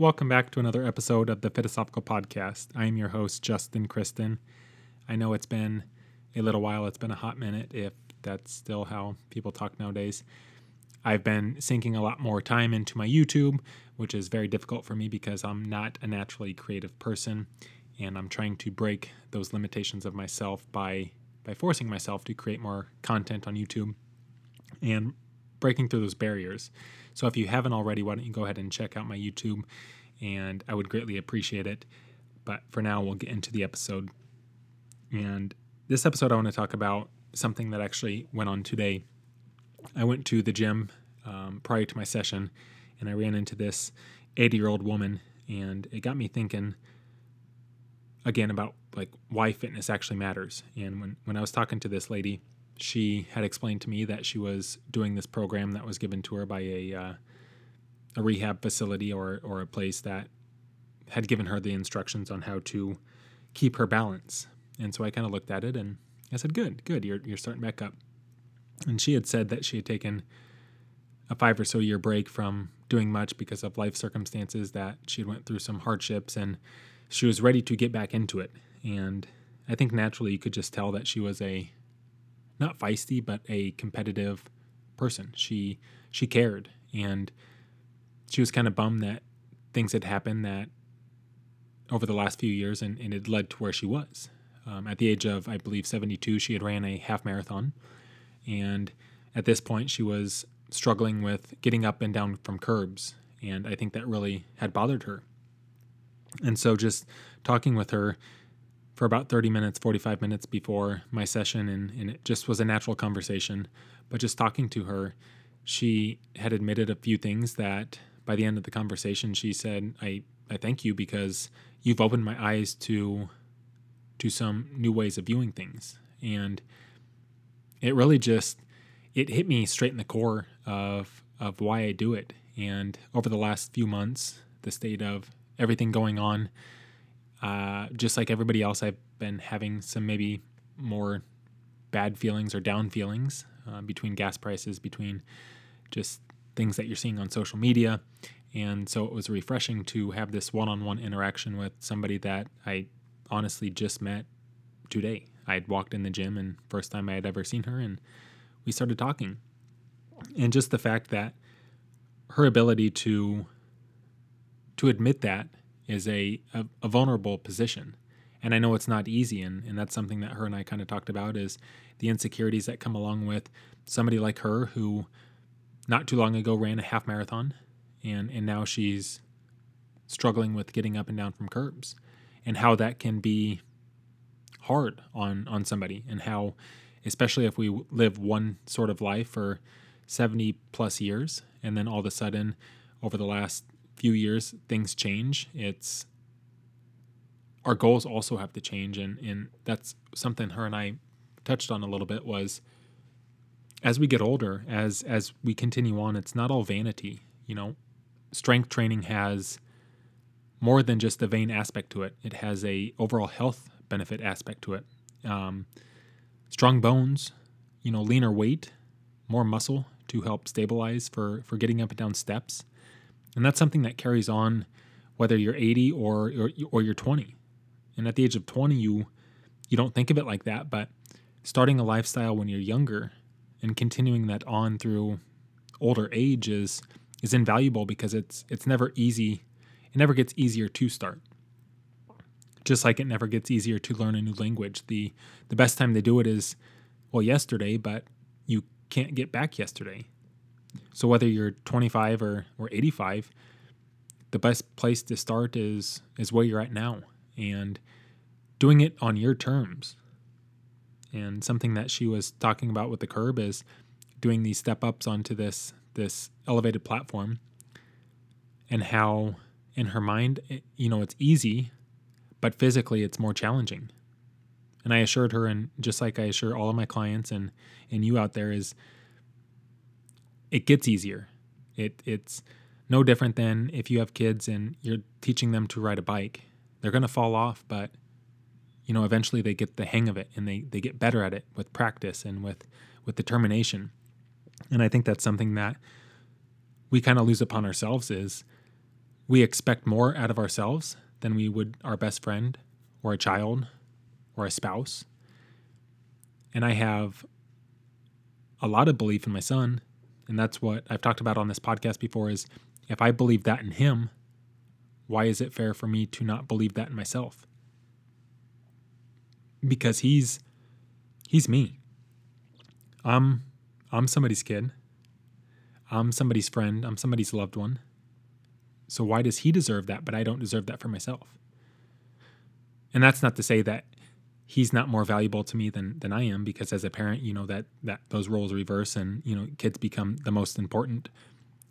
Welcome back to another episode of the Philosophical Podcast. I am your host, Justin Kristen. I know it's been a little while, it's been a hot minute, if that's still how people talk nowadays. I've been sinking a lot more time into my YouTube, which is very difficult for me because I'm not a naturally creative person and I'm trying to break those limitations of myself by by forcing myself to create more content on YouTube and breaking through those barriers. So if you haven't already, why don't you go ahead and check out my YouTube and I would greatly appreciate it. But for now, we'll get into the episode. And this episode, I want to talk about something that actually went on today. I went to the gym um, prior to my session and I ran into this 80 year old woman, and it got me thinking again about like why fitness actually matters. And when, when I was talking to this lady, she had explained to me that she was doing this program that was given to her by a uh, a rehab facility or or a place that had given her the instructions on how to keep her balance. And so I kind of looked at it and I said, "Good, good. You're you're starting back up." And she had said that she had taken a five or so year break from doing much because of life circumstances that she went through some hardships and she was ready to get back into it. And I think naturally you could just tell that she was a not feisty but a competitive person. She she cared and she was kind of bummed that things had happened that over the last few years and, and it led to where she was. Um, at the age of, I believe, 72, she had ran a half marathon. And at this point, she was struggling with getting up and down from curbs. And I think that really had bothered her. And so just talking with her for about 30 minutes, 45 minutes before my session, and, and it just was a natural conversation. But just talking to her, she had admitted a few things that by the end of the conversation, she said, I, I thank you because you've opened my eyes to to some new ways of viewing things. And it really just it hit me straight in the core of of why I do it. And over the last few months, the state of everything going on, uh, just like everybody else, I've been having some maybe more bad feelings or down feelings uh, between gas prices, between just things that you're seeing on social media. And so it was refreshing to have this one on one interaction with somebody that I honestly just met today. I had walked in the gym and first time I had ever seen her, and we started talking. And just the fact that her ability to to admit that is a, a, a vulnerable position. And I know it's not easy, and, and that's something that her and I kind of talked about is the insecurities that come along with somebody like her who not too long ago ran a half marathon and, and now she's struggling with getting up and down from curbs and how that can be hard on on somebody and how especially if we live one sort of life for 70 plus years and then all of a sudden over the last few years things change. It's our goals also have to change and and that's something her and I touched on a little bit was as we get older as as we continue on it's not all vanity you know? Strength training has more than just the vain aspect to it. It has a overall health benefit aspect to it. Um, strong bones you know leaner weight more muscle to help stabilize for for getting up and down steps and that's something that carries on whether you're 80 or, or or you're 20. And at the age of 20 you you don't think of it like that, but starting a lifestyle when you're younger and continuing that on through older age is is invaluable because it's it's never easy. It never gets easier to start. Just like it never gets easier to learn a new language. The the best time to do it is well yesterday, but you can't get back yesterday. So whether you're 25 or, or 85, the best place to start is is where you're at now and doing it on your terms. And something that she was talking about with the curb is doing these step ups onto this this elevated platform and how in her mind it, you know it's easy but physically it's more challenging and i assured her and just like i assure all of my clients and and you out there is it gets easier. It it's no different than if you have kids and you're teaching them to ride a bike. They're going to fall off, but you know, eventually they get the hang of it and they they get better at it with practice and with with determination. And I think that's something that we kind of lose upon ourselves is we expect more out of ourselves than we would our best friend or a child or a spouse. And I have a lot of belief in my son, and that's what I've talked about on this podcast before is if I believe that in him, why is it fair for me to not believe that in myself? Because he's he's me. I'm I'm somebody's kid. I'm somebody's friend. I'm somebody's loved one. So why does he deserve that, but I don't deserve that for myself? And that's not to say that he's not more valuable to me than than I am, because as a parent, you know that that those roles reverse, and you know kids become the most important.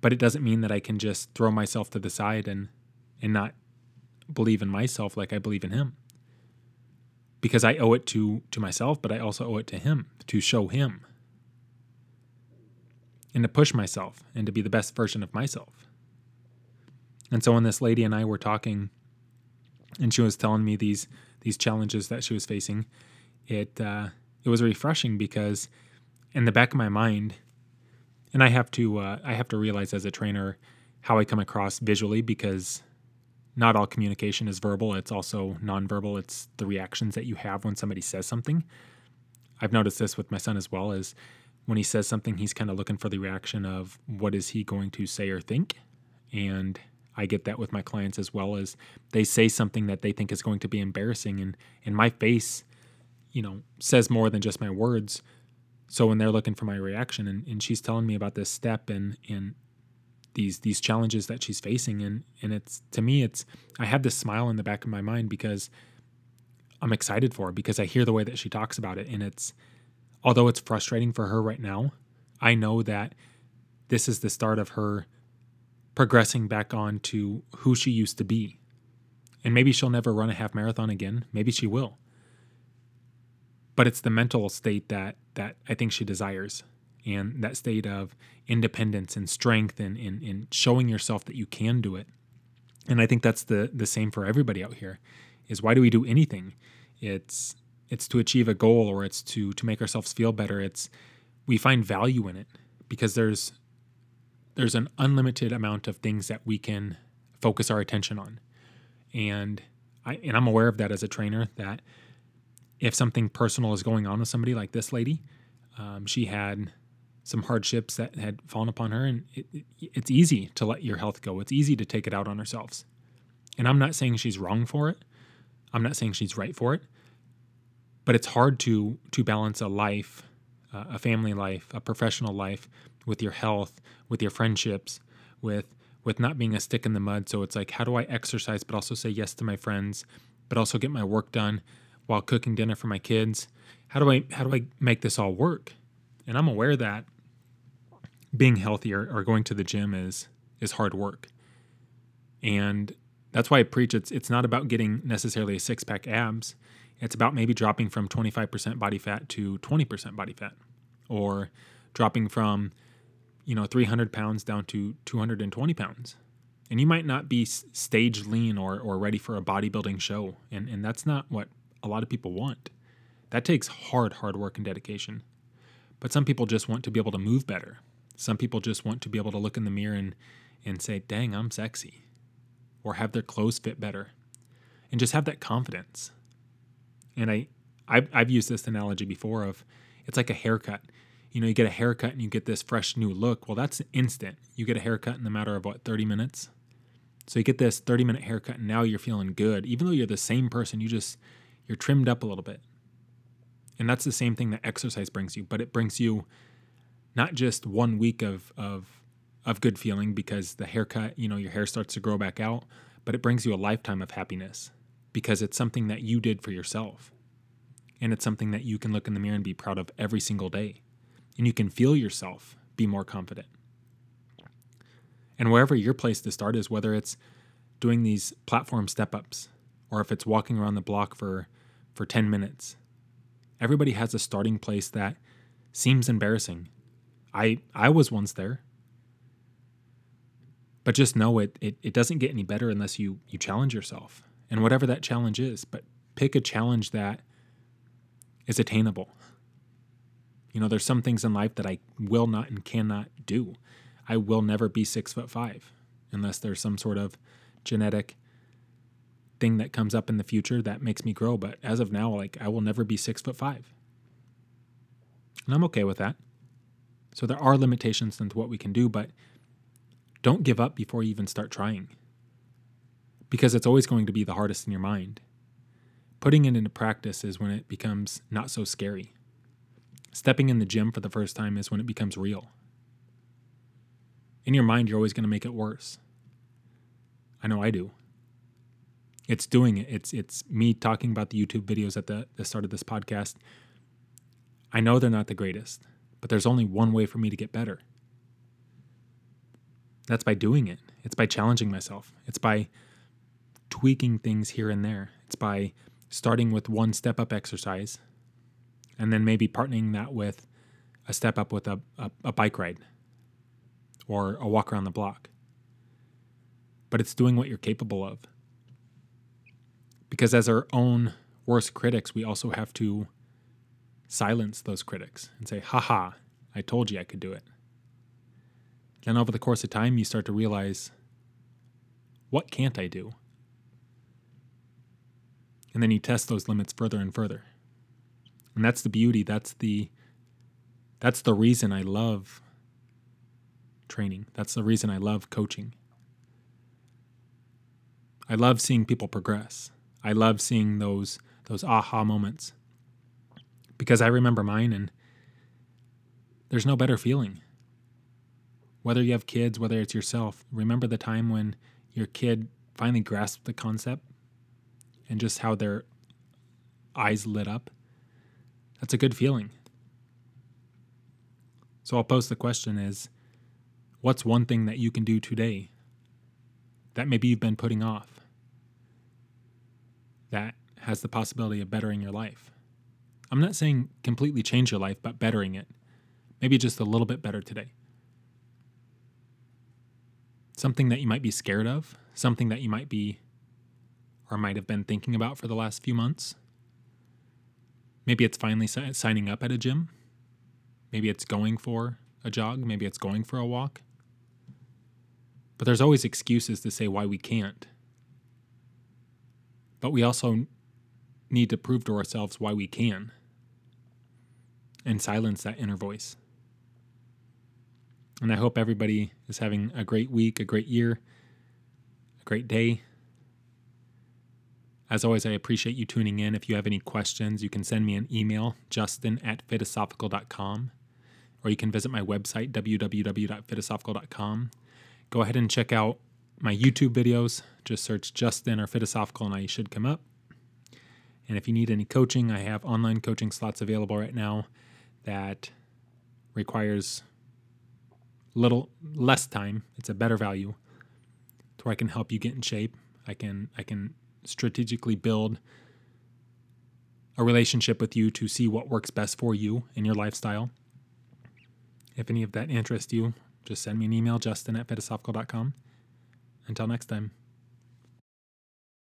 But it doesn't mean that I can just throw myself to the side and and not believe in myself like I believe in him. Because I owe it to to myself, but I also owe it to him to show him and to push myself and to be the best version of myself. And so when this lady and I were talking, and she was telling me these these challenges that she was facing, it uh, it was refreshing because in the back of my mind, and I have to uh, I have to realize as a trainer how I come across visually because not all communication is verbal. It's also nonverbal. It's the reactions that you have when somebody says something. I've noticed this with my son as well. Is when he says something, he's kind of looking for the reaction of what is he going to say or think, and I get that with my clients as well as they say something that they think is going to be embarrassing and and my face, you know, says more than just my words. So when they're looking for my reaction and, and she's telling me about this step and and these these challenges that she's facing and and it's to me it's I have this smile in the back of my mind because I'm excited for her because I hear the way that she talks about it and it's although it's frustrating for her right now, I know that this is the start of her progressing back on to who she used to be. And maybe she'll never run a half marathon again. Maybe she will. But it's the mental state that that I think she desires. And that state of independence and strength and, and, and showing yourself that you can do it. And I think that's the the same for everybody out here. Is why do we do anything? It's it's to achieve a goal or it's to to make ourselves feel better. It's we find value in it because there's there's an unlimited amount of things that we can focus our attention on. And I and I'm aware of that as a trainer that if something personal is going on with somebody like this lady, um, she had some hardships that had fallen upon her, and it, it, it's easy to let your health go. It's easy to take it out on ourselves. And I'm not saying she's wrong for it. I'm not saying she's right for it. But it's hard to to balance a life, uh, a family life, a professional life, with your health, with your friendships, with with not being a stick in the mud. So it's like, how do I exercise but also say yes to my friends, but also get my work done while cooking dinner for my kids? How do I how do I make this all work? And I'm aware that being healthy or, or going to the gym is is hard work. And that's why I preach it's it's not about getting necessarily a six pack abs. It's about maybe dropping from 25% body fat to 20% body fat or dropping from you know 300 pounds down to 220 pounds. And you might not be stage lean or, or ready for a bodybuilding show and, and that's not what a lot of people want. That takes hard hard work and dedication. But some people just want to be able to move better. Some people just want to be able to look in the mirror and, and say dang i'm sexy or have their clothes fit better and just have that confidence and i I've, I've used this analogy before of it's like a haircut you know, you get a haircut and you get this fresh new look. Well, that's instant. You get a haircut in the matter of what, 30 minutes? So you get this 30 minute haircut and now you're feeling good. Even though you're the same person, you just, you're trimmed up a little bit. And that's the same thing that exercise brings you, but it brings you not just one week of, of, of good feeling because the haircut, you know, your hair starts to grow back out, but it brings you a lifetime of happiness because it's something that you did for yourself. And it's something that you can look in the mirror and be proud of every single day and you can feel yourself be more confident. And wherever your place to start is, whether it's doing these platform step ups or if it's walking around the block for, for 10 minutes, everybody has a starting place that seems embarrassing. I, I was once there. But just know it, it, it doesn't get any better unless you, you challenge yourself. And whatever that challenge is, but pick a challenge that is attainable you know, there's some things in life that I will not and cannot do. I will never be six foot five. unless there's some sort of genetic thing that comes up in the future that makes me grow. But as of now, like I will never be six foot five. And I'm okay with that. So there are limitations into what we can do, but don't give up before you even start trying. Because it's always going to be the hardest in your mind. Putting it into practice is when it becomes not so scary. Stepping in the gym for the first time is when it becomes real. In your mind, you're always going to make it worse. I know I do. It's doing it. It's it's me talking about the YouTube videos at the, the start of this podcast. I know they're not the greatest, but there's only one way for me to get better. That's by doing it. It's by challenging myself. It's by tweaking things here and there. It's by starting with one step up exercise and then maybe partnering that with a step up with a, a, a bike ride or a walk around the block. But it's doing what you're capable of. Because as our own worst critics, we also have to silence those critics and say, haha, I told you I could do it. Then over the course of time, you start to realize, what can't I do? And then you test those limits further and further. And that's the beauty. That's the that's the reason I love training. That's the reason I love coaching. I love seeing people progress. I love seeing those those aha moments. Because I remember mine and there's no better feeling. Whether you have kids, whether it's yourself, remember the time when your kid finally grasped the concept and just how their eyes lit up that's a good feeling. So I'll pose the question is what's one thing that you can do today that maybe you've been putting off that has the possibility of bettering your life? I'm not saying completely change your life, but bettering it. Maybe just a little bit better today. Something that you might be scared of, something that you might be or might have been thinking about for the last few months. Maybe it's finally si- signing up at a gym. Maybe it's going for a jog. Maybe it's going for a walk. But there's always excuses to say why we can't. But we also need to prove to ourselves why we can and silence that inner voice. And I hope everybody is having a great week, a great year, a great day. As always, I appreciate you tuning in. If you have any questions, you can send me an email, justin at philosophical.com, or you can visit my website, www.philosophical.com. Go ahead and check out my YouTube videos. Just search Justin or Philosophical and I should come up. And if you need any coaching, I have online coaching slots available right now that requires little less time. It's a better value to where I can help you get in shape. I can I can strategically build a relationship with you to see what works best for you in your lifestyle. If any of that interests you, just send me an email, justin at philosophical.com. Until next time.